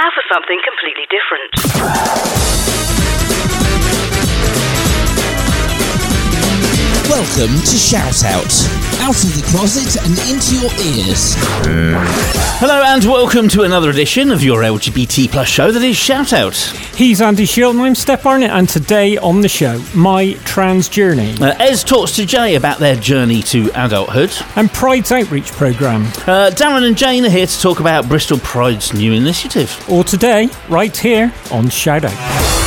Now for something completely different. Welcome to Shout Out. Out of the closet and into your ears. Hello and welcome to another edition of your LGBT plus show that is Shout Out. He's Andy Shield and I'm Steph Barnett, and today on the show, my trans journey Uh, Ez talks to Jay about their journey to adulthood. and Pride's outreach programme. Uh, Darren and Jane are here to talk about Bristol Pride's new initiative. Or today, right here on Shout Out.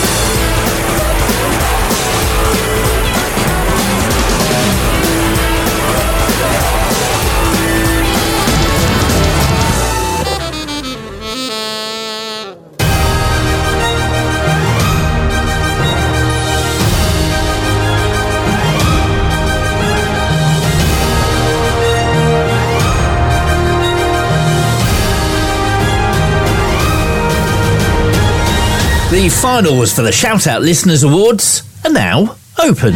Finals for the Shout Out Listeners Awards are now open.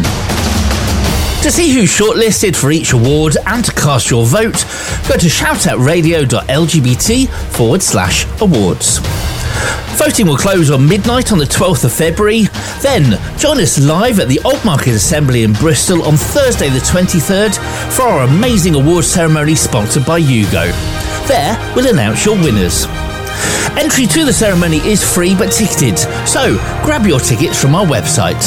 To see who's shortlisted for each award and to cast your vote, go to shoutoutradio.lgbt forward slash awards. Voting will close on midnight on the 12th of February. Then join us live at the Old Market Assembly in Bristol on Thursday the 23rd for our amazing award ceremony sponsored by Hugo. There we'll announce your winners. Entry to the ceremony is free but ticketed, so grab your tickets from our website.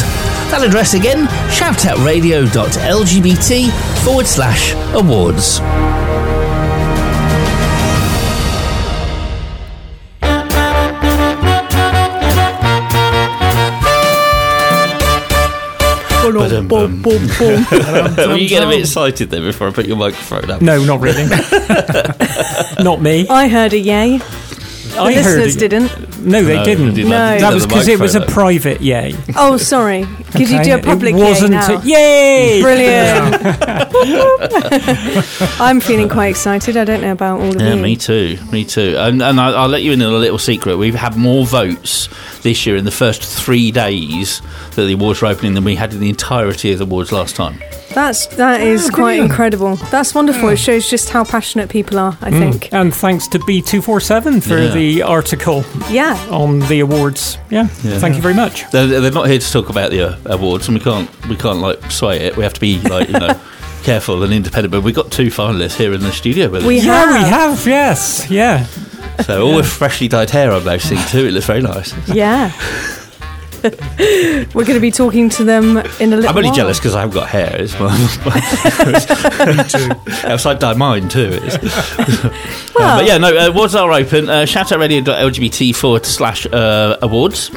That address again, shoutoutradio.lgbt forward slash awards. Ba-dum, bum. Were you getting a bit excited there before I put your microphone up? No, not really. not me. I heard a yay. The I heard listeners it. didn't. No, they No, didn't. they didn't. No. That was because it was a private yay. Oh, sorry. Could you do a public It yay wasn't. now? A, yay! Brilliant. I'm feeling quite excited. I don't know about all of Yeah, you. me too. Me too. And, and I, I'll let you in on a little secret. We've had more votes this year in the first three days that the awards were opening than we had in the entirety of the awards last time. That's that ah, is quite incredible. That's wonderful. Hmm. It shows just how passionate people are. I hmm. think. And thanks to B247 for Yeah. the article Yeah. on the awards. Yeah, thank you very much. They're, they're not here to talk about the uh, awards, and we can't we can't like sway it. We have to be like you know careful and independent. But we've got two finalists here in the studio with us. We Yeah, have. we have, yes. Yeah. so all with freshly dyed hair, I'm noticing too. It looks very nice. Yeah. We're going to be talking to them in a little I'm only while. jealous because I haven't got hair. It's my, Me too. Upside down mine too. It's, Well, Um, but yeah, no, uh, awards are open. Uh, shoutoutradio.lgbt forward slash uh, awards.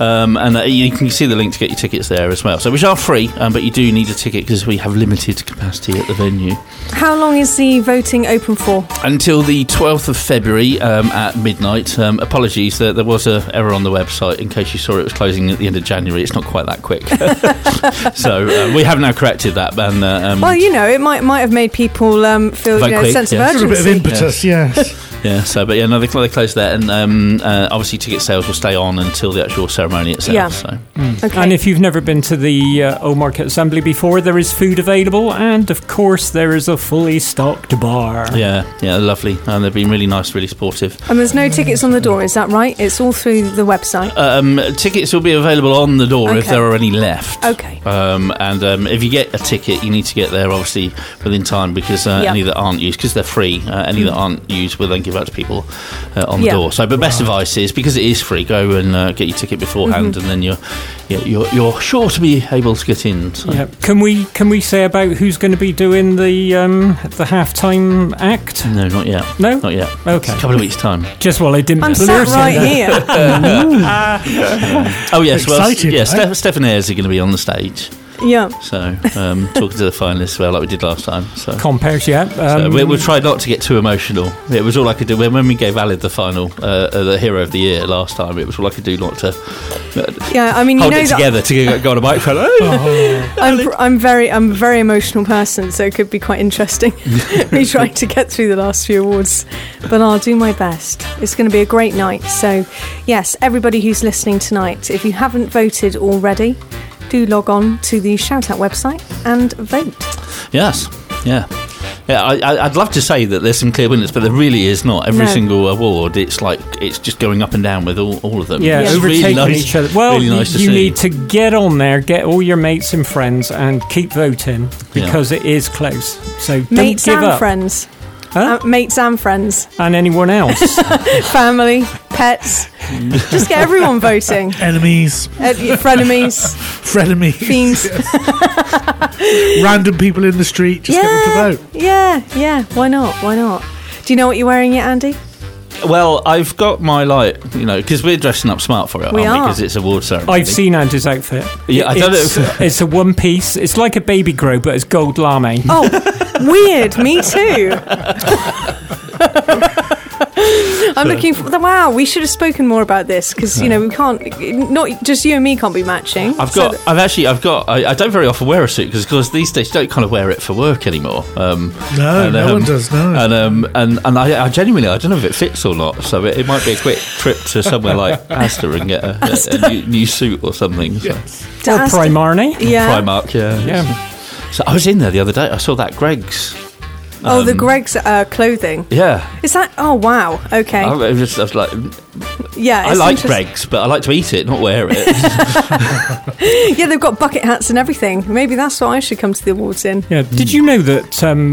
Um, and uh, you can see the link to get your tickets there as well. So, which are free, um, but you do need a ticket because we have limited capacity at the venue. how long is the voting open for? Until the 12th of February um, at midnight. Um, apologies, there, there was an error on the website in case you saw it was closing at the end of January. It's not quite that quick. so, uh, we have now corrected that. And, uh, um, Well, you know, it might might have made people um, feel you know, a quick, sense yeah. of Sort a bit of urgency. impetus, yes. Yeah, so but yeah, no, they, they closed there, and um, uh, obviously ticket sales will stay on until the actual ceremony itself. Yeah. So Okay. And if you've never been to the uh, Old Market Assembly before, there is food available, and of course, there is a fully stocked bar. yeah, yeah, lovely, and they've been really nice, really supportive. and there's no tickets on the door, is that right? It's all through the website. Um, tickets will be available on the door if there are any left. Okay. Um, and um, if you get a ticket, you need to get there obviously within time because uh, Yeah. Mm. any that aren't used, because they're free, uh, any that aren't used will then give out to people uh, on the Yeah. door. So, but best advice is because it is free, go and uh, get your ticket beforehand, Mm-hmm. and then you're, you're you're you're sure to be able to get in. So. Yeah. Can we can we say about who's going to be doing the um, the halftime act? No, not yet. No? not yet. Okay. It's a couple of weeks' time. Just while I didn't. I'm blur sat say right that. here. Oh yes, well, Excited, yeah. eh? Steph- Stefan Ayres are going to be on the stage, yeah. so um, talking to the finalists as well, like we did last time. So. Compares, yeah. So Um, we, we'll try not to get too emotional. It was all I could do when, when we gave Alid the final, uh, uh, the hero of the year last time. It was all I could do not to uh, Yeah, I mean, you hold know it together to go, go on a microphone. Oh, I'm, I'm very I'm a very emotional person, so it could be quite interesting me trying to get through the last few awards. But I'll do my best. It's going to be a great night. So, yes, everybody who's listening tonight, if you haven't voted already, do log on to the Shout Out website and vote. yes, yeah. Yeah, I, I- I'd love to say that there's some clear winners, but there really is not. Every No. single award, it's like it's just going up and down with all, all of them. Yeah, it's overtaking really nice, each other. Well, really nice you, to you see. need to get on there, get all your mates and friends, and keep voting because it is close. So don't Mates give and up. friends. Huh? Uh, mates and friends. And anyone else. Family, pets. Just get everyone voting. Enemies, Uh, your frenemies, frenemies, fiends. random people in the street. Just get them to vote. yeah, yeah. Why not? Why not? Do you know what you're wearing yet, Andy? Well, I've got my like, you know, because we're dressing up smart for it, We aren't we? Because it's award ceremony. I've seen Andrew's outfit. Yeah, I don't know it's, if- it's a one piece. It's like a baby grow, but it's gold lame. Oh, weird. Me too. I'm looking for. The wow, we should have spoken more about this because you know we can't. Not just you and me can't be matching. I've So got, I've actually, I've got, I, I don't very often wear a suit because because these days you don't kind of wear it for work anymore. Um, No, no one does, no. And um, and and I, I genuinely, I don't know if it fits or not. So it, it might be a quick trip to somewhere like Asda and get a, a, a new, new suit or something. So. to Or Primarni. Yeah. Primark, yeah. Yeah. So I was in there the other day. I saw that Greggs. Oh, the Greggs uh, clothing. Yeah. Is that? Oh, wow. Okay. I, was just, I was like, yeah. I like Greggs, but I like to eat it, not wear it. Yeah, they've got bucket hats and everything. Maybe that's what I should come to the awards in. Yeah. Did you know that um,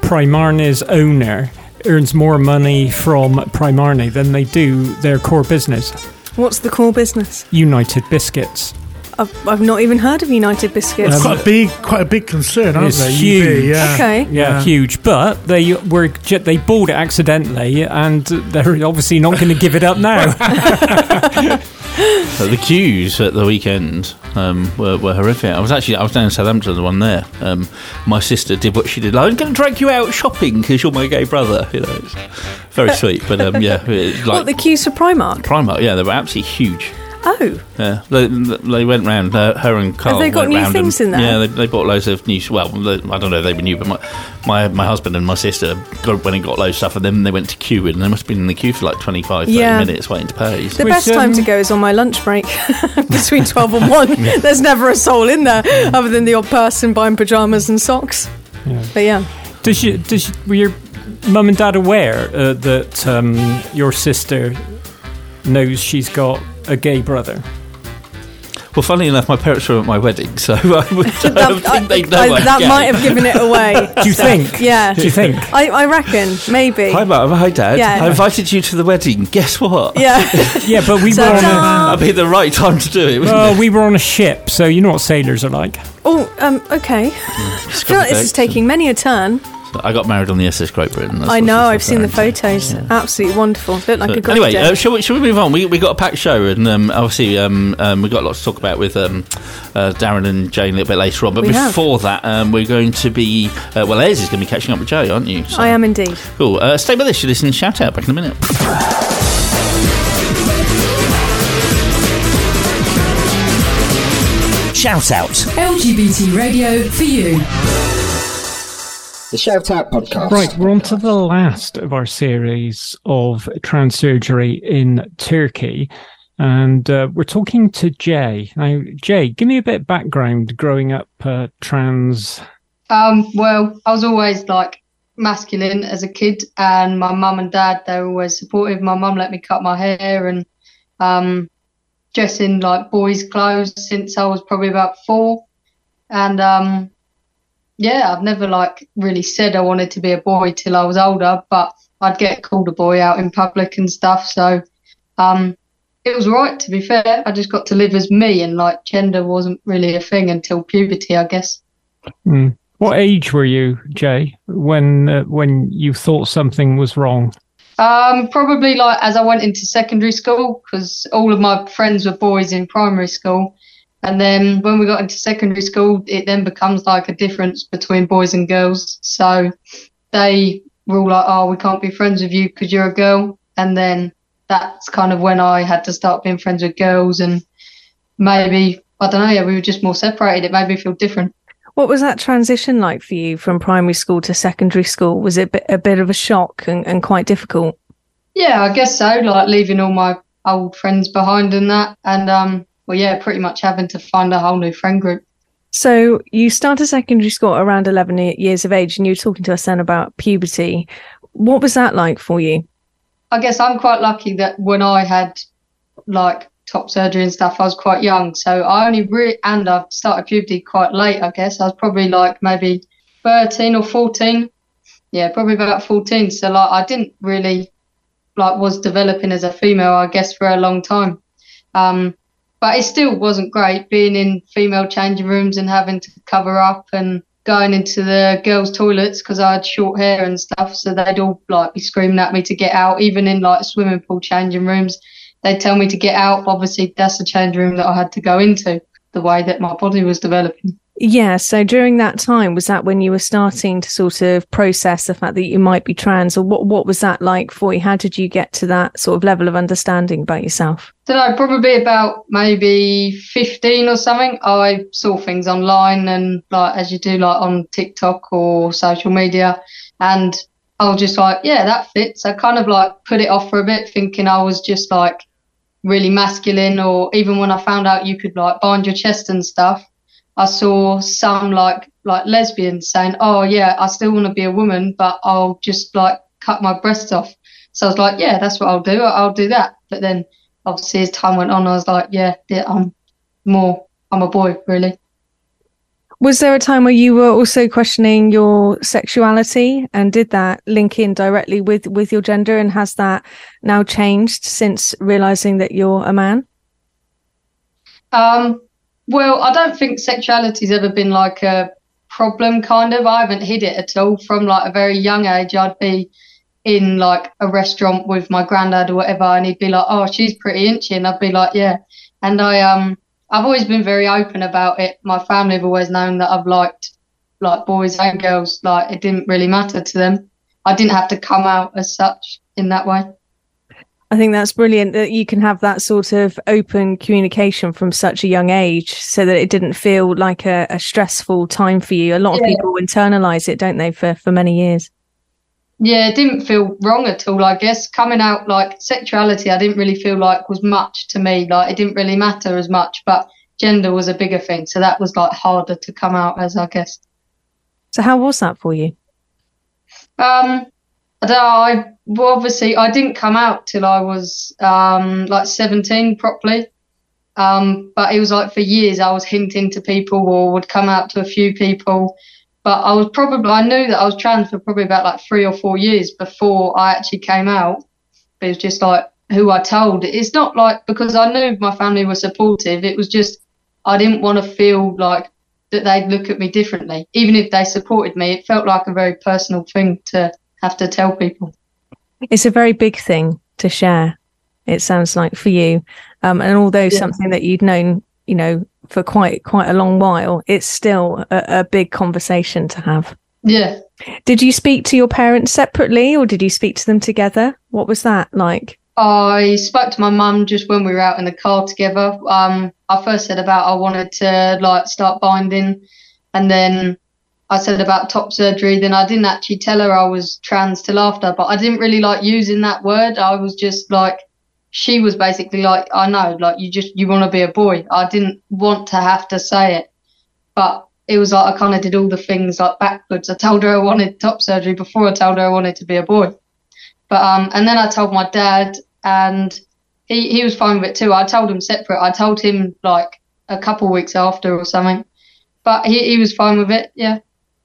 Primarni's owner earns more money from Primarni than they do their core business, What's the core business? United Biscuits? I've, I've not even heard of United Biscuits. It's quite a big, quite a big concern, aren't It's they? UB, huge. yeah. okay. Yeah, Yeah. huge. But they were ju- they bought it accidentally, and they're obviously not going to give it up now. So the queues at the weekend um, were, were horrific. I was actually I was down in Southampton, the one there. Um, my sister did what she did. I'm going to drag you out shopping because you're my gay brother. You know, it's very sweet. But um, yeah, it, like What the queues for Primark? Primark, yeah, they were absolutely huge. Oh, Yeah, they, they went round. Uh, her and Carl. Have they got went new things and, in there? Yeah, they, they bought loads of new. Well, they- I don't know if they were new, but my, my my husband and my sister got, went and got loads of stuff, and then they went to queue, and they must have been in the queue for like 25, 30 Yeah. minutes waiting to pay. the Which, best time um, to go is on my lunch break between 12 and 1. There's never a soul in there other than the odd person buying pyjamas and socks. But yeah. Does you does you, were your mum and dad aware uh, that um, your sister knows she's got a gay brother? Well, funnily enough, my parents were at my wedding, so I, would, I don't That, think they know. I- I'm that gay. might have given it away. Do you think? Yeah. Do you think? I, I reckon, maybe. Hi, Mum. Hi, Dad. Yeah. I invited you to the wedding. Guess what? Yeah. Yeah, but we were On a, that'd be the right time to do it. Wouldn't well, we were on a ship, so you know what sailors are like. Oh, um, okay. it? I feel like this is taking many a turn. I got married on the SS Great Britain. that's I know, I've seen the referring to. photos. Absolutely wonderful. Look like a But great anyway, day. uh, shall, we, shall we move on? We we got a packed show, and um, obviously um, um, we've got lots to talk about with um, uh, Darren and Jane a little bit later on. But We have. before that, um, we're going to be uh, well, Ez is going to be catching up with Jay, aren't you? So- I am indeed. Cool. Uh, stay with us. You listen. to Shout out back in a minute. Shout out. LGBT radio for you. The Shout Out Podcast. Right, we're on to the last of our series of trans surgery in Turkey. And uh, we're talking to Jay. Now, Jay, give me a bit of background growing up uh, trans. Um, well, I was always like masculine as a kid, and my mum and dad they were always supportive. My mum let me cut my hair and um, dress in like boys' clothes since I was probably about four, and um, yeah, I've never like really said I wanted to be a boy till I was older, but I'd get called a boy out in public and stuff. So um, it was right to be fair. I just got to live as me, and like gender wasn't really a thing until puberty, I guess. Mm. What age were you, Jay, when uh, when you thought something was wrong? Um, probably like as I went into secondary school, because all of my friends were boys in primary school, and then when we got into secondary school, it then becomes like a difference between boys and girls. So they were all like, "Oh, we can't be friends with you because you're a girl," and then that's kind of when I had to start being friends with girls, and maybe I don't know. Yeah, we were just more separated. It made me feel different. What was that transition like for you from primary school to secondary school? Was it a bit, of a shock and, and quite difficult? Yeah, I guess so. Like leaving all my old friends behind and that, and um, well, yeah, pretty much having to find a whole new friend group. So you started secondary school around 11 years of age and you were talking to us then about puberty. What was that like for you? I guess I'm quite lucky that when I had like top surgery and stuff, I was quite young. So I only really, and I started puberty quite late, I guess. I was probably like maybe 13 or 14. Yeah, probably about 14. So like I didn't really like was developing as a female, I guess, for a long time. Um, but it still wasn't great being in female changing rooms and having to cover up and going into the girls' toilets because I had short hair and stuff. So they'd all like be screaming at me to get out, even in like swimming pool changing rooms. They'd tell me to get out. Obviously, that's the changing room that I had to go into the way that my body was developing. Yeah. So during that time, was that when you were starting to sort of process the fact that you might be trans, or what? What was that like for you? How did you get to that sort of level of understanding about yourself? So no, probably about maybe fifteen or something. I saw things online and like as you do, like on TikTok or social media, and I was just like, yeah, that fits. I kind of like put it off for a bit, thinking I was just like really masculine, or even when I found out you could like bind your chest and stuff. I saw some like like lesbians saying, "Oh yeah, I still want to be a woman, but I'll just like cut my breasts off." So I was like, "Yeah, that's what I'll do. I'll do that." But then, obviously, as time went on, I was like, "Yeah, yeah I'm more. I'm a boy, really." Was there a time where you were also questioning your sexuality, and did that link in directly with with your gender? And has that now changed since realizing that you're a man? Um, well, I don't think sexuality's ever been like a problem, kind of. I haven't hid it at all. From like a very young age, I'd be in like a restaurant with my granddad or whatever, and he'd be like, "Oh, she's pretty inchy," and I'd be like, "Yeah." And I um, I've always been very open about it. My family have always known that I've liked like boys and girls. Like it didn't really matter to them. I didn't have to come out as such in that way. I think that's brilliant that you can have that sort of open communication from such a young age so that it didn't feel like a, a stressful time for you. A lot yeah. of people internalize it, don't they, for, for many years? Yeah, it didn't feel wrong at all. I guess coming out like sexuality, I didn't really feel like was much to me. Like it didn't really matter as much, but gender was a bigger thing. So that was like harder to come out as, I guess. So how was that for you? Um, I well, obviously I didn't come out till I was um, like 17 properly. Um, but it was like for years I was hinting to people or would come out to a few people. But I was probably I knew that I was trans for probably about like three or four years before I actually came out. But it was just like who I told. It's not like because I knew my family were supportive. It was just I didn't want to feel like that they'd look at me differently, even if they supported me. It felt like a very personal thing to have to tell people. It's a very big thing to share. It sounds like for you, um, and although yeah. something that you'd known, you know, for quite quite a long while, it's still a, a big conversation to have. Yeah. Did you speak to your parents separately, or did you speak to them together? What was that like? I spoke to my mum just when we were out in the car together. Um, I first said about I wanted to like start binding, and then I said about top surgery, then I didn't actually tell her I was trans till after, but I didn't really like using that word. I was just like, she was basically like, I know, like you just, you want to be a boy. I didn't want to have to say it, but it was like I kind of did all the things like backwards. I told her I wanted top surgery before I told her I wanted to be a boy. But, um, and then I told my dad and he, he was fine with it too. I told him separate. I told him like a couple weeks after or something, but he, he was fine with it. Yeah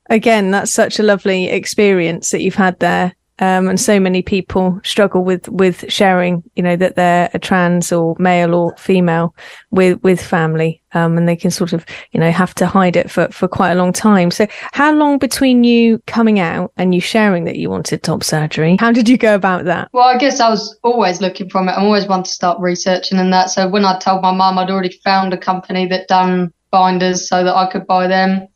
again, that's such a lovely experience that you've had there. Um, and so many people struggle with with sharing, you know, that they're a trans or male or female with with family, um, and they can sort of, you know, have to hide it for for quite a long time. So, how long between you coming out and you sharing that you wanted top surgery? How did you go about that? Well, I guess I was always looking from it. I'm always one to start researching and that. So when I told my mum, I'd already found a company that done binders so that I could buy them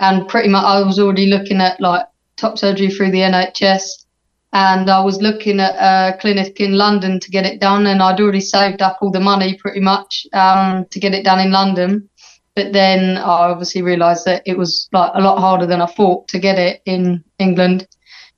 and pretty much I was already looking at like top surgery through the NHS, and I was looking at a clinic in London to get it done, and I'd already saved up all the money pretty much um, to get it done in London. But then I obviously realised that it was like a lot harder than I thought to get it in England,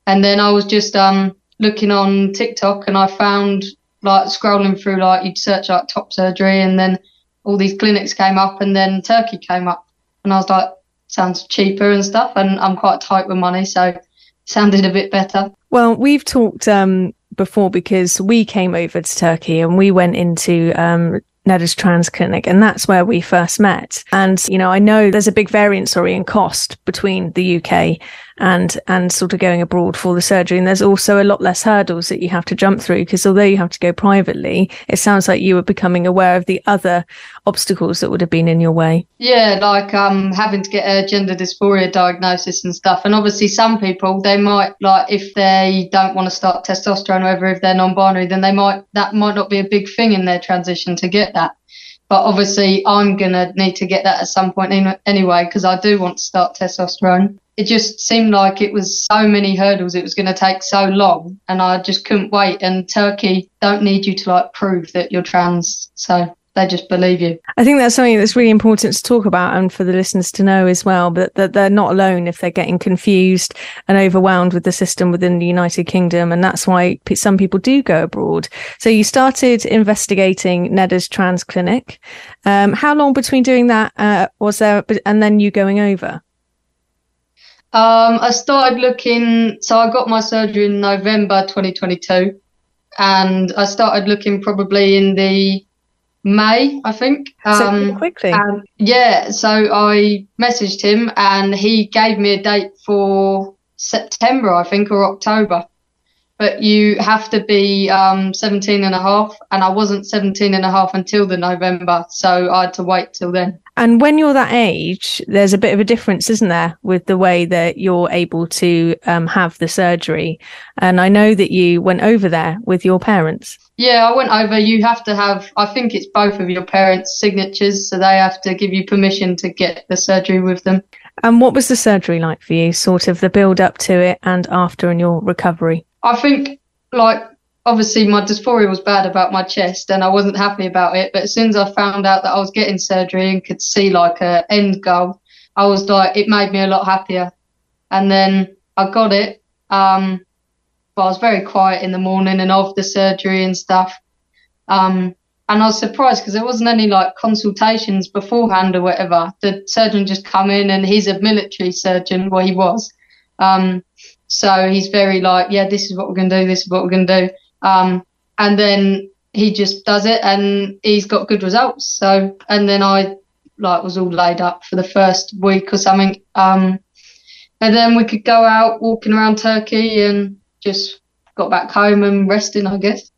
and then I was just um, looking on TikTok, and I found like scrolling through like you'd search like top surgery, and then all these clinics came up, and then Turkey came up And I was like, sounds cheaper and stuff. And I'm quite tight with money, so sounded a bit better. Well, we've talked um, before because we came over to Turkey and we went into um, Neda's Trans Clinic, and that's where we first met. And you know, I know there's a big variance, sorry, in cost between the UK and and sort of going abroad for the surgery. And there's also a lot less hurdles that you have to jump through because although you have to go privately, it sounds like you were becoming aware of the other obstacles that would have been in your way. Yeah, like um having to get a gender dysphoria diagnosis and stuff. And obviously, some people they might like if they don't want to start testosterone, or if they're non-binary, then they might that might not be a big thing in their transition to get that. But obviously, I'm gonna need to get that at some point in, anyway because I do want to start testosterone. It just seemed like it was so many hurdles it was going to take so long and i just couldn't wait. And turkey don't need you to like prove that you're trans so they just believe you. I think that's something that's really important to talk about and for the listeners to know as well but that they're not alone if they're getting confused and overwhelmed with the system within the united kingdom. And that's why some people do go abroad. So you started investigating neda's trans clinic. Um, how long between doing that uh, was there and then you going over? Um, I started looking, so I got my surgery in November 2022, and I started looking probably in the May, I think. Um, so quickly. yeah, so I messaged him, and he gave me a date for September, I think, or October. But you have to be um, 17 and a half, and I wasn't 17 and a half until the November, so I had to wait till then. And when you're that age, there's a bit of a difference, isn't there, with the way that you're able to um, have the surgery? And I know that you went over there with your parents. Yeah, I went over. You have to have, I think it's both of your parents' signatures, so they have to give you permission to get the surgery with them. And what was the surgery like for you, sort of the build up to it and after in your recovery? I think, like, obviously my dysphoria was bad about my chest and I wasn't happy about it. But as soon as I found out that I was getting surgery and could see like a end goal, I was like, it made me a lot happier. And then I got it. Um, but I was very quiet in the morning and of the surgery and stuff. Um, and I was surprised because there wasn't any like consultations beforehand or whatever. The surgeon just come in and he's a military surgeon, well he was. Um, so he's very like, yeah, this is what we're going to do. This is what we're going to do. Um, and then he just does it and he's got good results. So, and then I like was all laid up for the first week or something. Um, and then we could go out walking around Turkey and just got back home and resting, I guess.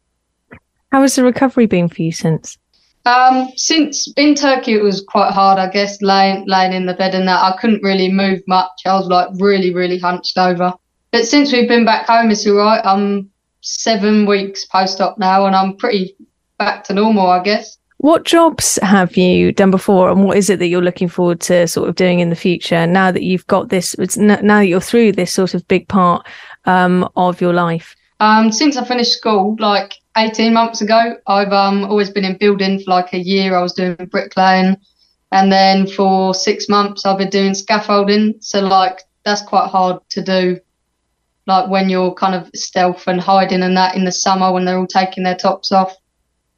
How has the recovery been for you since? Um, since in Turkey, it was quite hard, I guess, laying laying in the bed and that I couldn't really move much. I was like really, really hunched over. But since we've been back home, it's all right. I'm seven weeks post op now, and I'm pretty back to normal, I guess. What jobs have you done before, and what is it that you're looking forward to sort of doing in the future now that you've got this? Now that you're through this sort of big part um, of your life. Um, since I finished school, like 18 months ago, I've um, always been in building for like a year. I was doing bricklaying, and then for six months, I've been doing scaffolding. So like that's quite hard to do like when you're kind of stealth and hiding and that in the summer when they're all taking their tops off.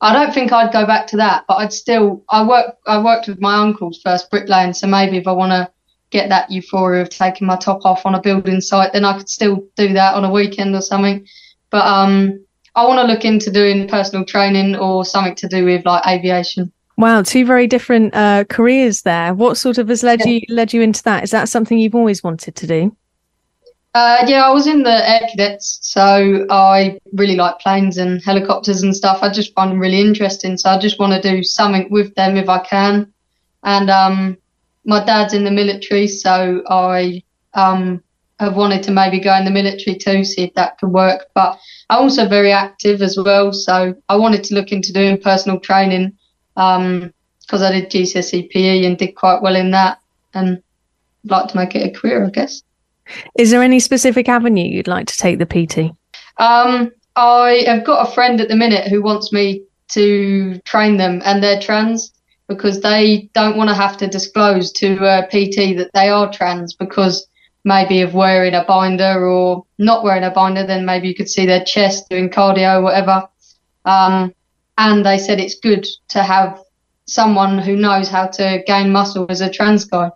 I don't think I'd go back to that, but I'd still. I work. I worked with my uncle's first bricklaying, so maybe if I want to get that euphoria of taking my top off on a building site, then I could still do that on a weekend or something. But um, I want to look into doing personal training or something to do with like aviation. Wow, two very different uh, careers there. What sort of has led yeah. you led you into that? Is that something you've always wanted to do? Uh, yeah, I was in the air cadets, so I really like planes and helicopters and stuff. I just find them really interesting, so I just want to do something with them if I can. And um, my dad's in the military, so I um, have wanted to maybe go in the military too, see if that could work. But I'm also very active as well, so I wanted to look into doing personal training because um, I did GCSE PE and did quite well in that, and like to make it a career, I guess. Is there any specific avenue you'd like to take the PT? Um, I have got a friend at the minute who wants me to train them, and they're trans because they don't want to have to disclose to a PT that they are trans because maybe of wearing a binder or not wearing a binder, then maybe you could see their chest doing cardio whatever. Um, and they said it's good to have someone who knows how to gain muscle as a trans guy.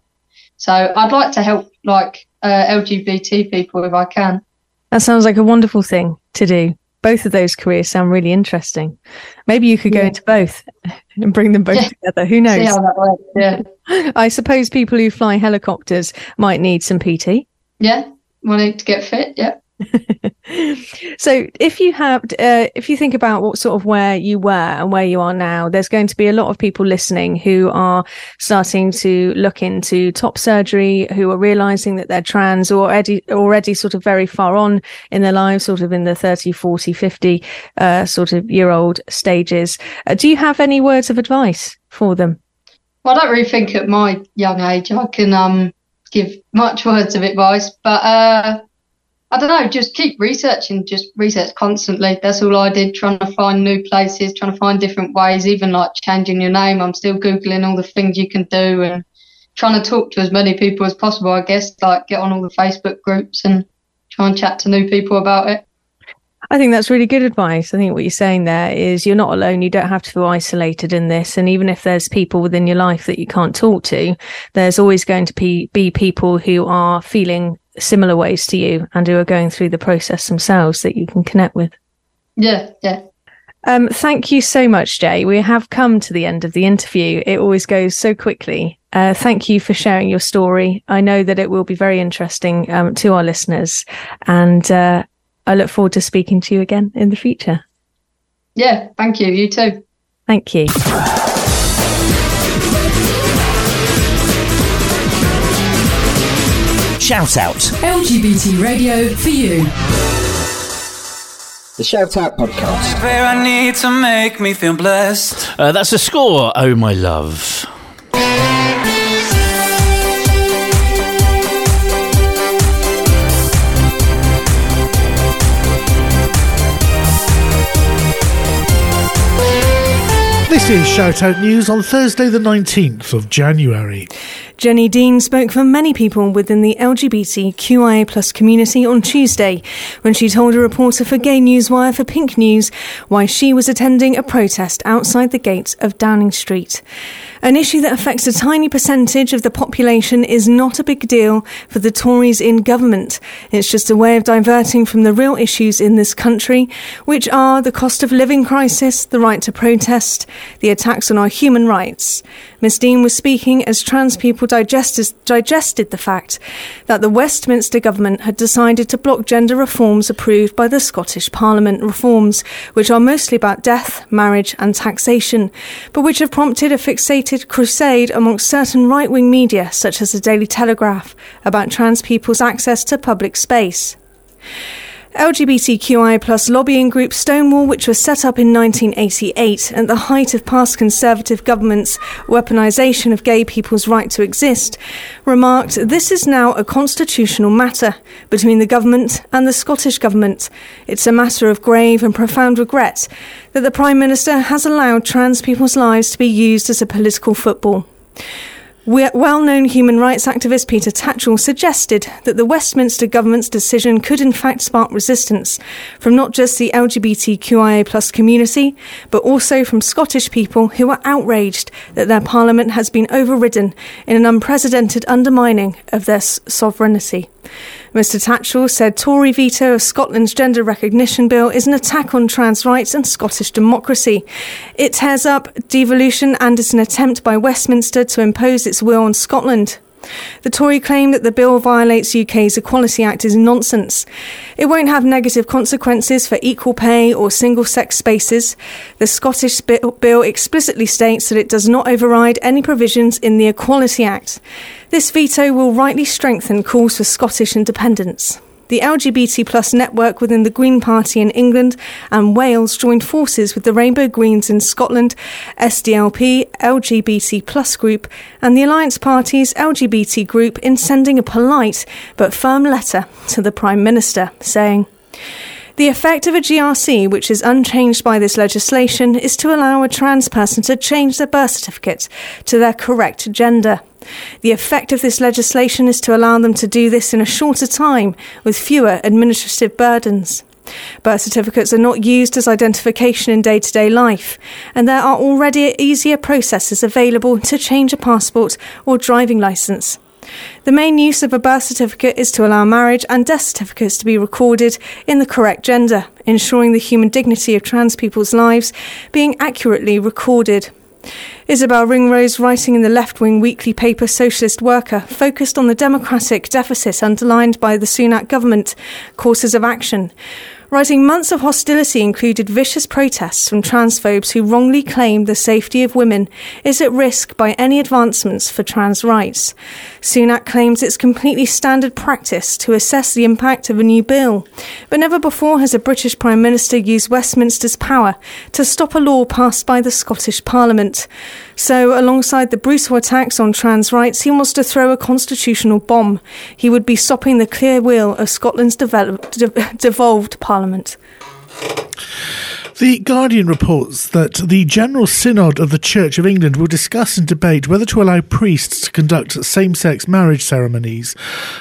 So I'd like to help like uh, LGBT people if I can. That sounds like a wonderful thing to do. Both of those careers sound really interesting. Maybe you could go Yeah. into both and bring them both Yeah. together. Who knows? how that works. Yeah, I suppose people who fly helicopters might need some PT. yeah. Wanting to get fit. Yeah. so if you have uh, if you think about what sort of where you were and where you are now there's going to be a lot of people listening who are starting to look into top surgery who are realizing that they're trans or already already sort of very far on in their lives sort of in the 30 40 50 uh, sort of year old stages. Uh, do you have any words of advice for them? Well, I don't really think at my young age I can um give much words of advice, but uh, I don't know. Just keep researching. Just research constantly. That's all I did. Trying to find new places, trying to find different ways. Even like changing your name. I'm still googling all the things you can do and trying to talk to as many people as possible. I guess like get on all the Facebook groups and try and chat to new people about it. I think that's really good advice. I think what you're saying there is you're not alone. You don't have to feel isolated in this. And even if there's people within your life that you can't talk to, there's always going to be, be people who are feeling similar ways to you and who are going through the process themselves that you can connect with. Yeah, yeah. Um, thank you so much, Jay. We have come to the end of the interview. It always goes so quickly. Uh, thank you for sharing your story. I know that it will be very interesting um, to our listeners, and uh, I look forward to speaking to you again in the future. Yeah, thank you. You too. Thank you. Shout out. LGBT radio for you. The Shout Out Podcast. Where I need to make me feel blessed. Uh, that's a score, oh my love. This is Shout Out News on Thursday, the 19th of January. Jenny Dean spoke for many people within the LGBTQIA plus community on Tuesday when she told a reporter for Gay Newswire for Pink News why she was attending a protest outside the gates of Downing Street. An issue that affects a tiny percentage of the population is not a big deal for the Tories in government. It's just a way of diverting from the real issues in this country, which are the cost of living crisis, the right to protest, the attacks on our human rights. Miss Dean was speaking as trans people digested, digested the fact that the Westminster government had decided to block gender reforms approved by the Scottish Parliament reforms, which are mostly about death, marriage, and taxation, but which have prompted a fixated crusade amongst certain right wing media, such as the Daily Telegraph, about trans people's access to public space. LGBTQI plus lobbying group Stonewall, which was set up in 1988 at the height of past Conservative governments' weaponisation of gay people's right to exist, remarked this is now a constitutional matter between the government and the Scottish government. It's a matter of grave and profound regret that the Prime Minister has allowed trans people's lives to be used as a political football. Well known human rights activist Peter Tatchell suggested that the Westminster government's decision could in fact spark resistance from not just the LGBTQIA community, but also from Scottish people who are outraged that their parliament has been overridden in an unprecedented undermining of their sovereignty. Mr Tatchell said Tory veto of Scotland's gender recognition bill is an attack on trans rights and Scottish democracy. It tears up devolution and is an attempt by Westminster to impose its will on Scotland. The Tory claim that the bill violates UK's Equality Act is nonsense. It won't have negative consequences for equal pay or single sex spaces. The Scottish bill explicitly states that it does not override any provisions in the Equality Act. This veto will rightly strengthen calls for Scottish independence. The LGBT plus network within the Green Party in England and Wales joined forces with the Rainbow Greens in Scotland, SDLP, LGBT plus group, and the Alliance Party's LGBT group in sending a polite but firm letter to the Prime Minister saying, the effect of a GRC, which is unchanged by this legislation, is to allow a trans person to change their birth certificate to their correct gender. The effect of this legislation is to allow them to do this in a shorter time with fewer administrative burdens. Birth certificates are not used as identification in day to day life, and there are already easier processes available to change a passport or driving licence. The main use of a birth certificate is to allow marriage and death certificates to be recorded in the correct gender, ensuring the human dignity of trans people's lives being accurately recorded. Isabel Ringrose, writing in the left wing weekly paper Socialist Worker, focused on the democratic deficit underlined by the Sunak government courses of action. Writing months of hostility included vicious protests from transphobes who wrongly claimed the safety of women is at risk by any advancements for trans rights. Sunak claims it's completely standard practice to assess the impact of a new bill, but never before has a British Prime Minister used Westminster's power to stop a law passed by the Scottish Parliament. So, alongside the brutal attacks on trans rights, he wants to throw a constitutional bomb. He would be stopping the clear will of Scotland's devolved parliament. The Guardian reports that the General Synod of the Church of England will discuss and debate whether to allow priests to conduct same sex marriage ceremonies.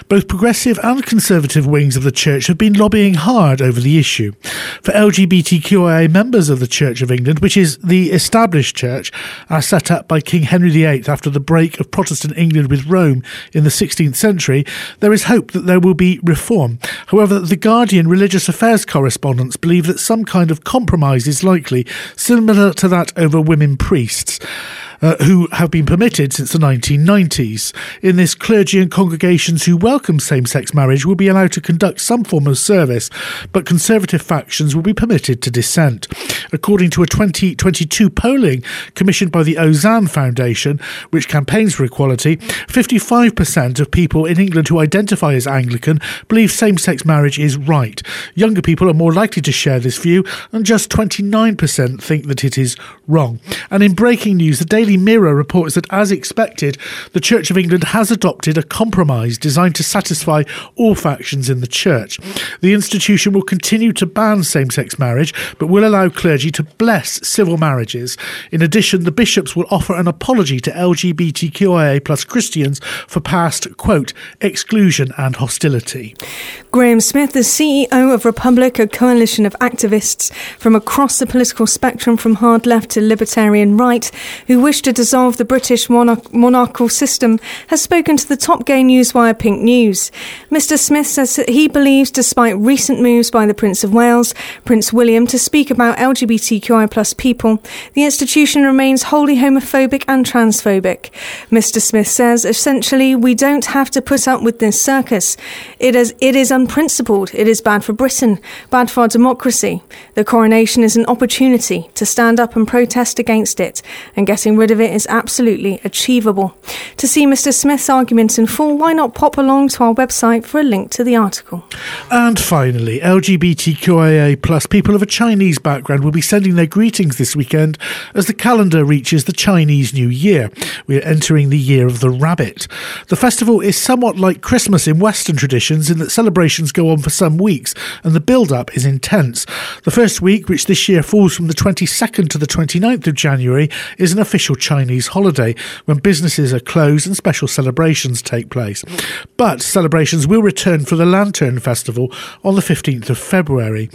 Both progressive and conservative wings of the Church have been lobbying hard over the issue. For LGBTQIA members of the Church of England, which is the established church, as set up by King Henry VIII after the break of Protestant England with Rome in the 16th century, there is hope that there will be reform. However, the Guardian religious affairs correspondents believe that some kind of compromise is likely, similar to that over women priests uh, who have been permitted since the 1990s. In this, clergy and congregations who welcome same sex marriage will be allowed to conduct some form of service, but conservative factions will be permitted to dissent. According to a 2022 polling commissioned by the Ozanne Foundation, which campaigns for equality, 55% of people in England who identify as Anglican believe same sex marriage is right. Younger people are more likely to share this view, and just 29% think that it is wrong. And in breaking news, the Daily Mirror reports that, as expected, the Church of England has adopted a compromise designed to satisfy all factions in the church. The institution will continue to ban same sex marriage, but will allow clergy to bless civil marriages. In addition, the bishops will offer an apology to LGBTQIA plus Christians for past, quote, exclusion and hostility. Graham Smith, the CEO of Republic, a coalition of activists from across the political spectrum from hard left to libertarian right, who wish to dissolve the British monarch- monarchical system, has spoken to the top gay newswire Pink News. Mr. Smith says that he believes, despite recent moves by the Prince of Wales, Prince William, to speak about LGBTQI plus people, the institution remains wholly homophobic and transphobic. Mr. Smith says, essentially, we don't have to put up with this circus. It is, it is unprincipled. It is bad for Britain, bad for our democracy. The coronation is an opportunity to stand up and protest against it, and getting rid of it is absolutely achievable. To see Mr. Smith's argument in full, why not pop along to our website for a link to the article? And finally, LGBTQIA plus people of a Chinese background will be sending their greetings this weekend as the calendar reaches the Chinese New Year. We are entering the year of the rabbit. The festival is somewhat like Christmas in Western traditions in that celebrations go on for some weeks and the build up is intense. The first week, which this year falls from the 22nd to the 29th of January, is an official Chinese holiday when businesses are closed and special celebrations take place. But celebrations will return for the Lantern Festival on the 15th of February.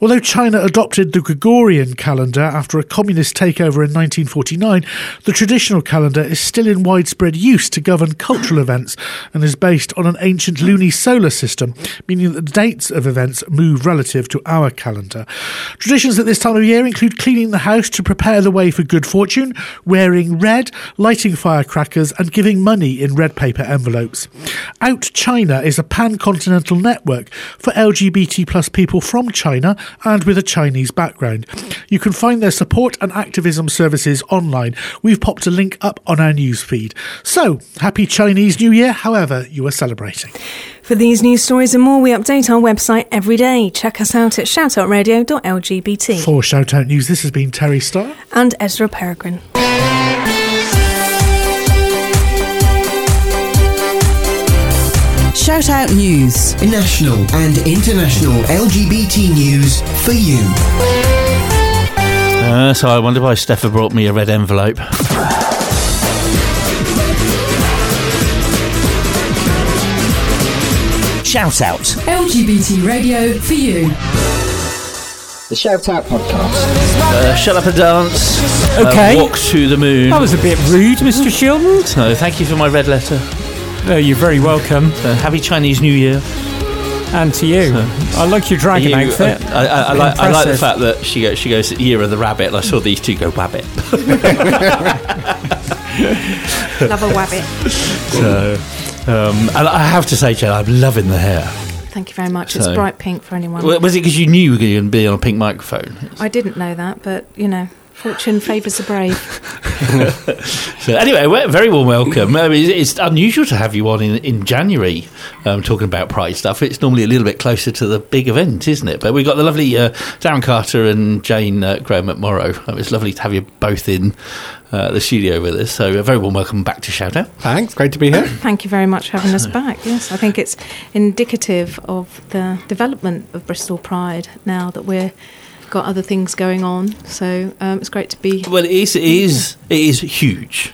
Although China adopted the Gregorian calendar after a communist takeover in 1949, the traditional calendar is still in widespread use to govern cultural events and is based on an ancient lunisolar system, meaning that the dates of events move relative to our calendar. Traditions at this time of year include cleaning the house to prepare the way for good fortune, wearing red, lighting firecrackers, and giving money in red paper envelopes. Out China is a pan continental network for LGBT plus people from China and with a Chinese background. You can find their support and activism services online. We've popped a link up on our newsfeed. So, happy Chinese New Year, however you are celebrating. For these news stories and more, we update our website every day. Check us out at shoutoutradio.lgbt. For Shoutout News, this has been Terry Starr and Ezra Peregrine. Shout Out News. National and international LGBT news for you. Uh, so I wonder why Steffa brought me a red envelope. Shout out. LGBT radio for you. The Shout Out Podcast. Uh, shut up and dance. Okay. Uh, walk to the moon. That was a bit rude, Mr. Sheldon. No, thank you for my red letter. Uh, you're very welcome. Uh, happy Chinese New Year. And to you. I like your dragon You- outfit. I, I, I, like, I like the Impressive. fact that she goes, she goes Year of the Rabbit, and I saw these two go Wabbit. Love a wabbit. So, um, and I have to say, Jen, I'm loving the hair. Thank you very much. It's So- bright pink for anyone. Was it because you knew you were going to be on a pink microphone? I didn't know that, but you know, fortune favours the brave. So anyway, very warm welcome. I mean, it's unusual to have you on in, in January um, talking about Pride stuff. It's normally a little bit closer to the big event, isn't it? But we've got the lovely uh, Daryn Carter and Jane uh, Graham McMorrow. It was lovely to have you both in uh, the studio with us. So a very warm welcome back to Shout Out. Thanks, great to be here. Thank you very much for having us back. Yes, I think it's indicative of the development of Bristol Pride now that we're got other things going on. So um, it's great to be. Well, it is, it is, it is huge.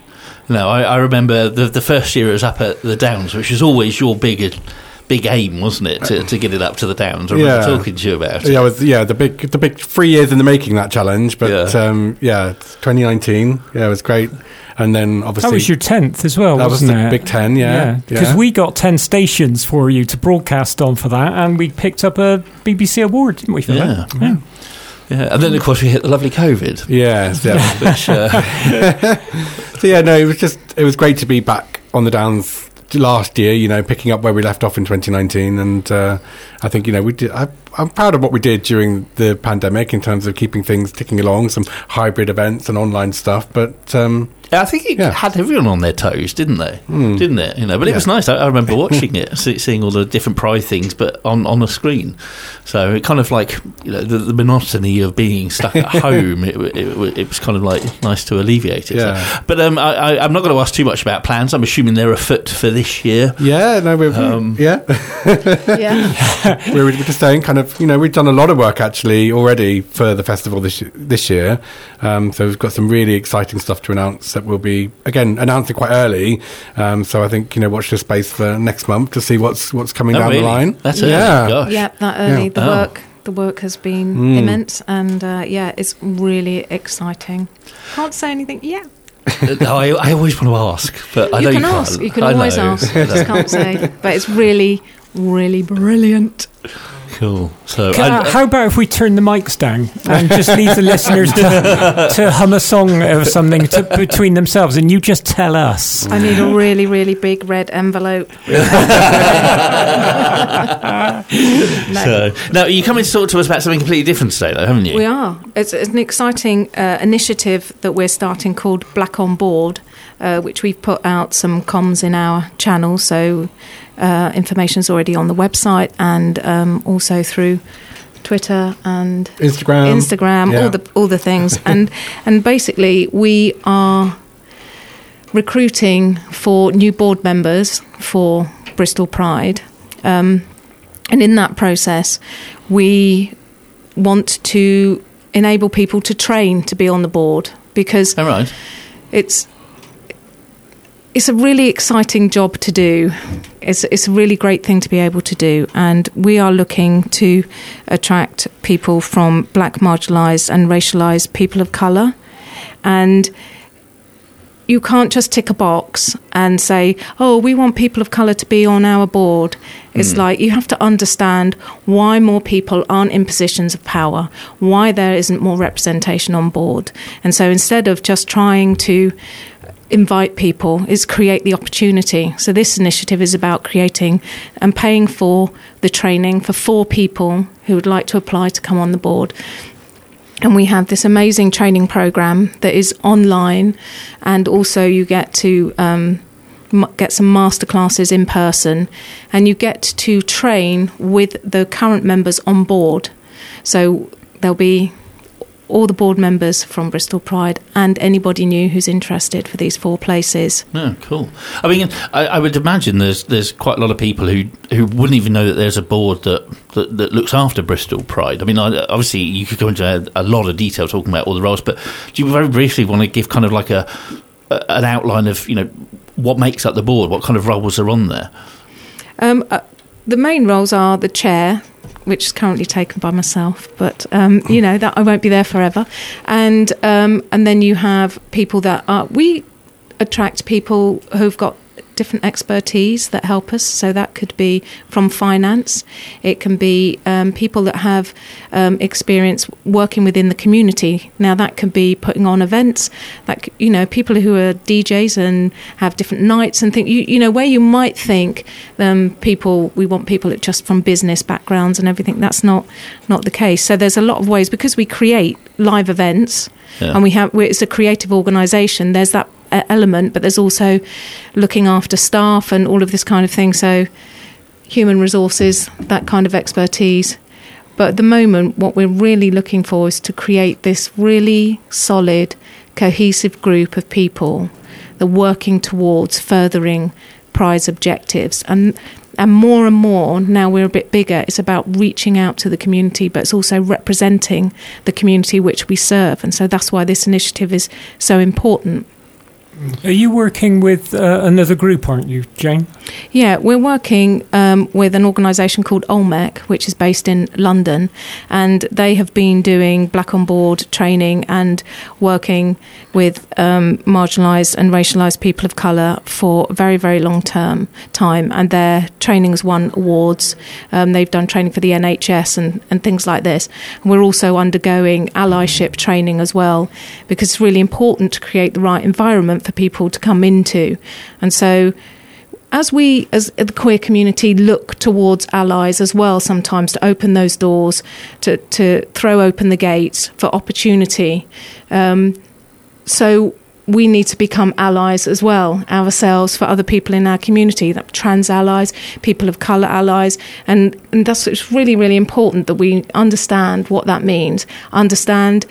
No, I, I remember the, the first year it was up at the Downs, which was always your big, big aim, wasn't it, to, to get it up to the Downs? I remember talking to you about it. Yeah, it was yeah the big the big three years in the making that challenge, but yeah, um, yeah 2019, yeah, it was great, and then obviously That was your 10th as well, That was wasn't the it? Big Ten, yeah, Because yeah. we got 10 stations for you to broadcast on for that, and we picked up a BBC award, didn't we, for Yeah. that? Yeah. Yeah, and then of course we hit the lovely COVID. Yes, yeah. Which, uh, so yeah, no, it was just it was great to be back on the downs last year. You know, picking up where we left off in 2019, and uh, I think you know we did. I, I'm proud of what we did during the pandemic in terms of keeping things ticking along, some hybrid events and online stuff. But um, I think it had everyone on their toes, didn't they? Didn't it? You know, but it Yeah. was nice. I, I remember watching it, seeing all the different pride things, but on on a screen. So it kind of like you know the, the monotony of being stuck at home. It, it, it was kind of like nice to alleviate it. So- Yeah. But um, I, I, I'm not going to ask too much about plans. I'm assuming they're afoot for this year. yeah, no, we've Um, yeah. Yeah. we were just saying, kind of, you know, we've done a lot of work actually already for the festival this this year. Um, so we've got some really exciting stuff to announce that we'll be again announcing quite early. Um, so I think you know, watch this space for next month to see what's what's coming Oh, down really? the line. That's early. yeah. Gosh. Yeah, that early. Yeah. The Oh. work, the work has been Mm. immense, and uh, yeah, it's really exciting. Can't say anything yet. Uh, I, I always want to ask, but I you know can you ask. can't. You can I always know. ask. I just can't say. But it's really, really brilliant. Cool. So I- I- how about if we turn the mics down and just leave the listeners to, to hum a song or something to, between themselves, and you just tell us? I need a really, really big red envelope. So now you coming to talk to us about something completely different today, though, haven't you? We are. It's, it's an exciting uh, initiative that we're starting called Black on Board, uh, which we've put out some comms in our channel. So uh, is already on the website and um, also through Twitter and Instagram. Instagram, Yeah. all the all the things, and and basically we are recruiting for new board members for Bristol Pride, um, and in that process, we want to enable people to train to be on the board because All right. it's it's a really exciting job to do. It's it's a really great thing to be able to do, and we are looking to attract people from black, marginalised, and racialised people of colour, and you can't just tick a box and say, "Oh, we want people of color to be on our board." It's Mm. like you have to understand why more people aren't in positions of power, why there isn't more representation on board. And so instead of just trying to invite people is create the opportunity. So this initiative is about creating and paying for the training for four people who would like to apply to come on the board and we have this amazing training program that is online, and also you get to um, get some master classes in person, and you get to train with the current members on board. So there'll be all the board members from Bristol Pride and anybody new who's interested for these four places. Oh, cool. I mean, I, I would imagine there's there's quite a lot of people who, who wouldn't even know that there's a board that, that, that looks after Bristol Pride. I mean, I, obviously you could go into a, a lot of detail talking about all the roles, but do you very briefly want to give kind of like a, a an outline of you know what makes up the board, what kind of roles are on there? Um, uh, the main roles are the chair, which is currently taken by myself, but um, you know that I won't be there forever. And um, and then you have people that are we attract people who've got different expertise that help us. So that could be from finance, it can be um, people that have um, experience working within the community. Now that can be putting on events, like you know people who are DJs and have different nights and think you you know where you might think um, people we want people that just from business backgrounds and everything. That's not not the case. So there's a lot of ways because we create live events Yeah. and we have it's a creative organisation. There's that element, but there's also looking after staff and all of this kind of thing. So human resources, that kind of expertise. But at the moment, what we're really looking for is to create this really solid, cohesive group of people that are working towards furthering Pride's objectives. And and more and more now we're a bit bigger. It's about reaching out to the community, but it's also representing the community which we serve. And so that's why this initiative is so important. Are you working with uh, another group, aren't you, Jane? Yeah, we're working um, with an organisation called Olmec, which is based in London, and they have been doing black on board training and working with um, marginalised and racialised people of colour for a very, very long term time. And their training has won awards. Um, they've done training for the NHS and, and things like this. And we're also undergoing allyship training as well, because it's really important to create the right environment for people to come into. And so as we, as the queer community, look towards allies as well, sometimes to open those doors, to, to throw open the gates for opportunity. Um, so we need to become allies as well ourselves for other people in our community, that trans allies, people of colour allies, and, and that's it's really really important that we understand what that means, understand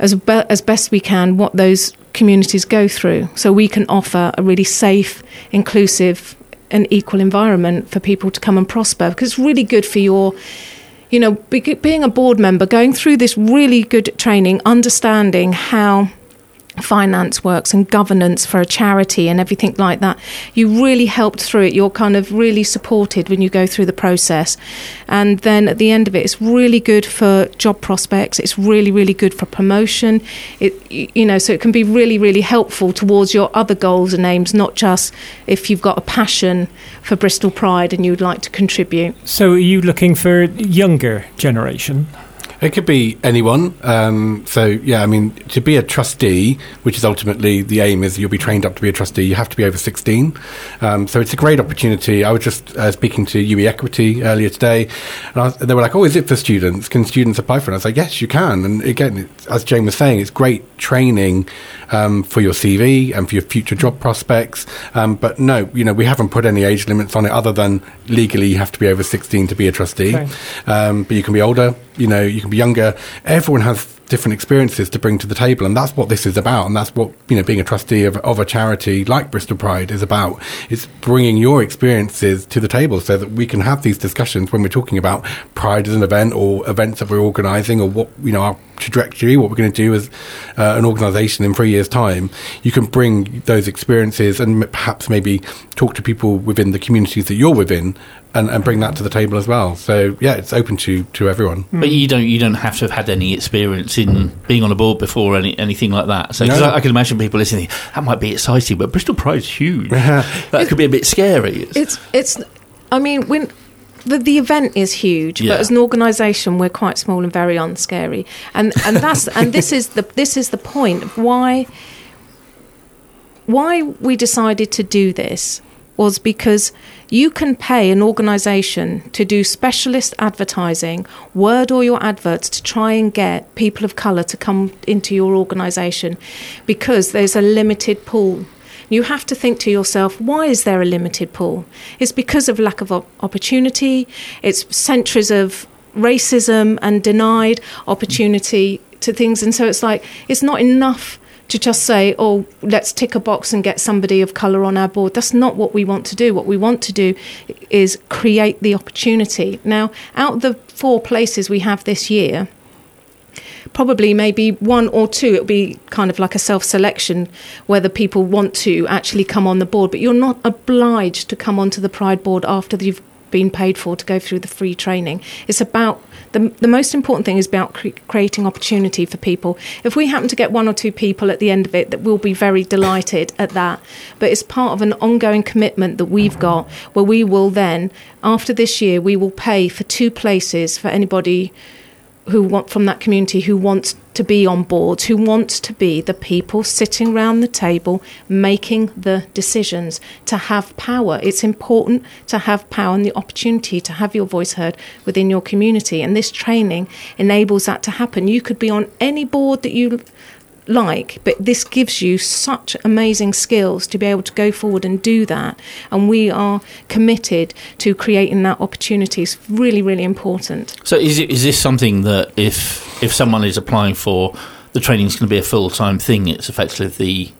as be- as best we can what those communities go through, so we can offer a really safe, inclusive, and equal environment for people to come and prosper. Because it's really good for your you know, be- being a board member, going through this really good training, understanding how finance works and governance for a charity and everything like that. You really helped through it. You're kind of really supported when you go through the process. And then at the end of it, it's really good for job prospects. It's really, really good for promotion. It, you know, so it can be really, really helpful towards your other goals and aims, not just if you've got a passion for Bristol Pride and you'd like to contribute. So, are you looking for younger generation? It could be anyone. Um, so yeah, I mean, to be a trustee, which is ultimately the aim, is you'll be trained up to be a trustee. You have to be over sixteen. Um, so it's a great opportunity. I was just uh, speaking to UWE Equity earlier today, and, I was, and they were like, "Oh, is it for students? Can students apply for it?" I was like, "Yes, you can." And again, it's, as Jane was saying, it's great training um, for your CV and for your future job prospects. Um, but no, you know, we haven't put any age limits on it other than legally you have to be over sixteen to be a trustee. Um, but you can be older, you know, you can be younger. Everyone has different experiences to bring to the table, and that's what this is about. And that's what you know, being a trustee of, of a charity like Bristol Pride is about. It's bringing your experiences to the table so that we can have these discussions when we're talking about Pride as an event or events that we're organising or what you know our trajectory, what we're going to do as uh, an organisation in three years' time. You can bring those experiences and perhaps maybe talk to people within the communities that you're within. And, and bring that to the table as well. So yeah, it's open to, to everyone. But you don't you don't have to have had any experience in being on a board before or any, anything like that. So 'cause No. I, I can imagine people listening. That might be exciting, but Bristol Pride's huge. that could be a bit scary. It's it's. I mean, when the the event is huge, Yeah. but as an organisation, we're quite small and very unscary. And and that's and this is the this is the point of why why we decided to do this was because you can pay an organisation to do specialist advertising, word all your adverts to try and get people of colour to come into your organisation because there's a limited pool. You have to think to yourself, why is there a limited pool? It's because of lack of op- opportunity, it's centuries of racism and denied opportunity to things. And so it's like, it's not enough to just say, oh, let's tick a box and get somebody of colour on our board. That's not what we want to do. What we want to do is create the opportunity. Now, out of the four places we have this year, probably maybe one or two it'll be kind of like a self-selection whether people want to actually come on the board but you're not obliged to come onto the pride board after you've been paid for to go through the free training. It's about the, the most important thing is about cre- creating opportunity for people. If we happen to get one or two people at the end of it, that we'll be very delighted at that. But it's part of an ongoing commitment that we've got where we will then, after this year, we will pay for two places for anybody who want from that community who wants to be on board, who wants to be the people sitting round the table making the decisions, to have power. It's important to have power and the opportunity to have your voice heard within your community. And this training enables that to happen. You could be on any board that you like, but this gives you such amazing skills to be able to go forward and do that. And we are committed to creating that opportunity. It's really, really important. So is it, is this something that if if someone is applying for the training is going to be a full time thing, it's effectively the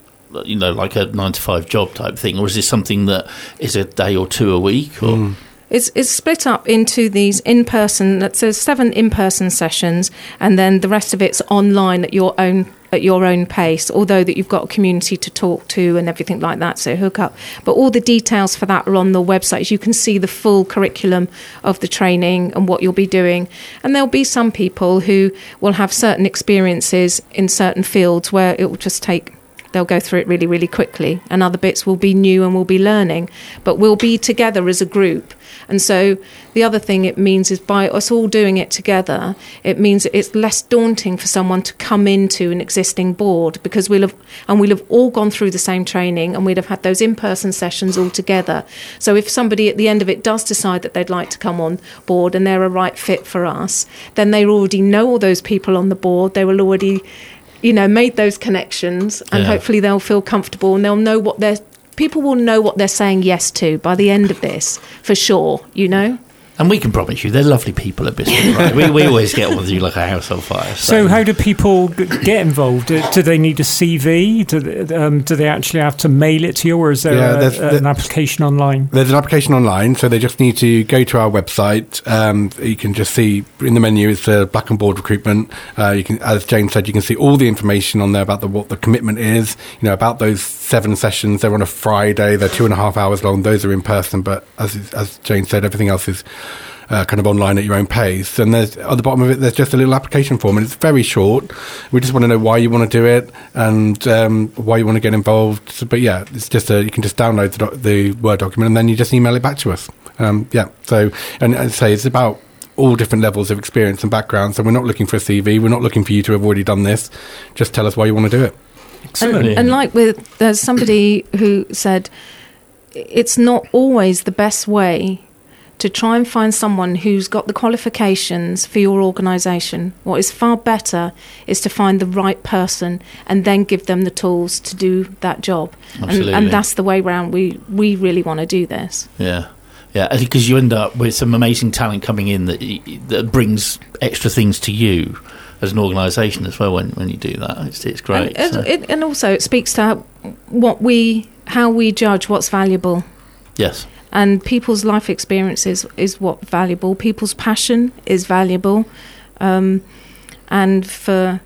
you know like a nine to five job type thing, or is this something that is a day or two a week? Or hmm. It's, it's split up into these in person, so seven in person sessions, and then the rest of it's online at your own at your own pace. Although that you've got a community to talk to and everything like that, so hook up. But all the details for that are on the website. You can see the full curriculum of the training and what you'll be doing. And there'll be some people who will have certain experiences in certain fields where it will just take they'll go through it really, really quickly, and other bits will be new and we'll be learning. But we'll be together as a group. And so the other thing it means is by us all doing it together, it means it's less daunting for someone to come into an existing board because we'll have and we'll have all gone through the same training and we'd have had those in-person sessions all together. So if somebody at the end of it does decide that they'd like to come on board and they're a right fit for us, then they already know all those people on the board. They will already you know, made those connections, and Yeah. hopefully they'll feel comfortable and they'll know what they're. People will know what they're saying yes to by the end of this, for sure. You know. And we can promise you, they're lovely people at Bristol. Right? we, we always get on with you like a house on fire. So, how do people get involved? Do they need a CV? Do they, um, do they actually have to mail it to you, or is there Yeah, a- there's- an application online? There's an application online, so they just need to go to our website. Um, you can just see in the menu is the Black on Board recruitment. Uh, you can, as Jane said, you can see all the information on there about the, what the commitment is. You know about those seven sessions. They're on a Friday. They're two and a half hours long. Those are in person, but as as Jane said, everything else is. Uh, kind of online at your own pace, and there's at the bottom of it. There's just a little application form, and it's very short. We just want to know why you want to do it and um, why you want to get involved. So, but yeah, it's just a, you can just download the, the word document and then you just email it back to us. Um, yeah. So and I say it's about all different levels of experience and background. So we're not looking for a CV. We're not looking for you to have already done this. Just tell us why you want to do it. And, and like with, there's somebody who said, it's not always the best way to try and find someone who's got the qualifications for your organisation. What is far better is to find the right person and then give them the tools to do that job. And, Absolutely. and that's the way round. We we really want to do this. Yeah. Yeah, because you end up with some amazing talent coming in that that brings extra things to you as an organisation as well. When, when you do that, it's, it's great. And, so- it, and also, it speaks to what we how we judge what's valuable. yes, and people's life experiences is what valuable. People's passion is valuable, um, and for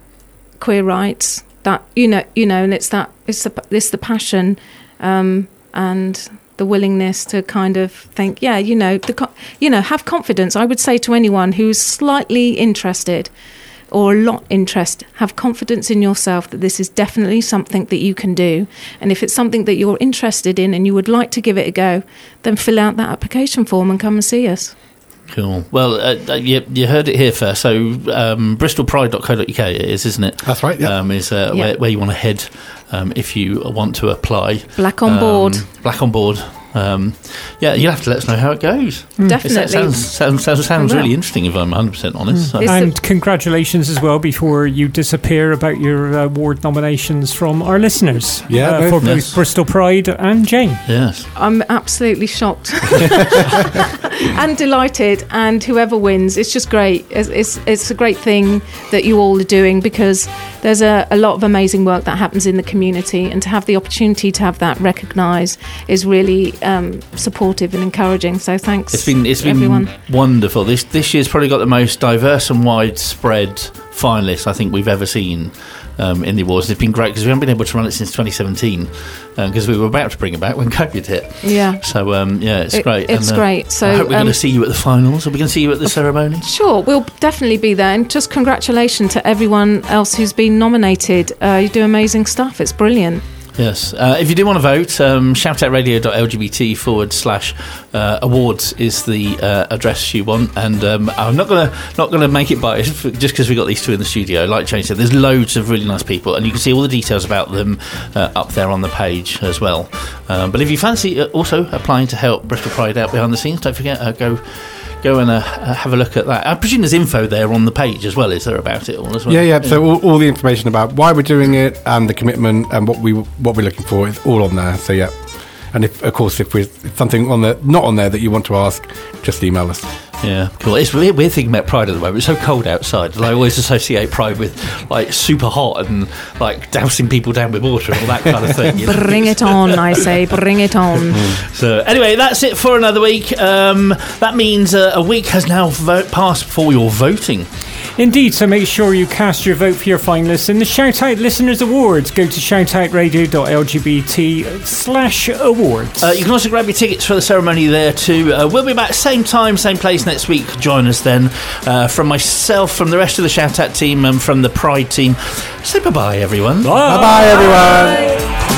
queer rights, that you know, you know, and it's that it's the it's the passion, um, and the willingness to kind of think, yeah, you know, the you know, have confidence. I would say to anyone who's slightly interested or a lot interest, have confidence in yourself that this is definitely something that you can do. And if it's something that you're interested in and you would like to give it a go, then fill out that application form and come and see us. cool. Well, uh, uh, you, you heard it here first. So um, bristolpride.co.uk it is, isn't it? That's right. Yeah. Um, is uh, Yeah. where, where you want to head um, if you want to apply. Black on Um, board. Black on board. Um, yeah, you'll have to let us know how it goes. Definitely. It sounds, sounds, sounds, sounds really interesting if I'm 100% honest. So- and congratulations as well before you disappear about your uh, award nominations from our listeners. Yeah, uh, for both yes. Bristol Pride and Jane. yes. I'm absolutely shocked and delighted. And whoever wins, it's just great. It's, it's, it's a great thing that you all are doing because there's a, a lot of amazing work that happens in the community. And to have the opportunity to have that recognised is really um, supportive and encouraging. So thanks. It's been it's been everyone. wonderful. This this year's probably got the most diverse and widespread finalists I think we've ever seen um, in the awards. It's been great because we haven't been able to run it since 2017 because we were about to bring it back when COVID hit. Yeah. So um, yeah, it's It- great. it's And, uh, great. So, I hope we're going um, to see you at the finals. Are we going to see you at the ceremony? Sure, we'll definitely be there. And just congratulations to everyone else who's been nominated. Uh, you do amazing stuff. It's brilliant. Yes. Uh, if you do want to vote, um, shoutoutradio.lgbt forward slash uh, awards is the uh, address you want. And um, I'm not gonna not gonna make it by just because we got these two in the studio. Like Jane said, there's loads of really nice people, and you can see all the details about them uh, up there on the page as well. Um, but if you fancy uh, also applying to help Bristol Pride out behind the scenes, don't forget uh, go. Go and uh, uh, have a look at that. I presume there's info there on the page as well. Is there about it all as well? Yeah, yeah. So all, all the information about why we're doing it and the commitment and what we what we're looking for is all on there. So yeah. And if, of course, if there's something on there not on there that you want to ask, just email us. Yeah, cool. It's weird, weird thinking about Pride at the moment. It's so cold outside. and I always associate Pride with like super hot and like dousing people down with water and all that kind of thing. you know? Bring it on, I say. Bring it on. So anyway, that's it for another week. Um, that means uh, a week has now vo- passed for your voting. Indeed, so make sure you cast your vote for your finalists in the Shout Out Listeners Awards. Go to shoutoutradio.lgbt slash awards. Uh, you can also grab your tickets for the ceremony there too. Uh, we'll be back same time, same place next week. Join us then. Uh, from myself, from the rest of the Shout Out team, and from the Pride team. Say bye bye, everyone. Bye bye, everyone.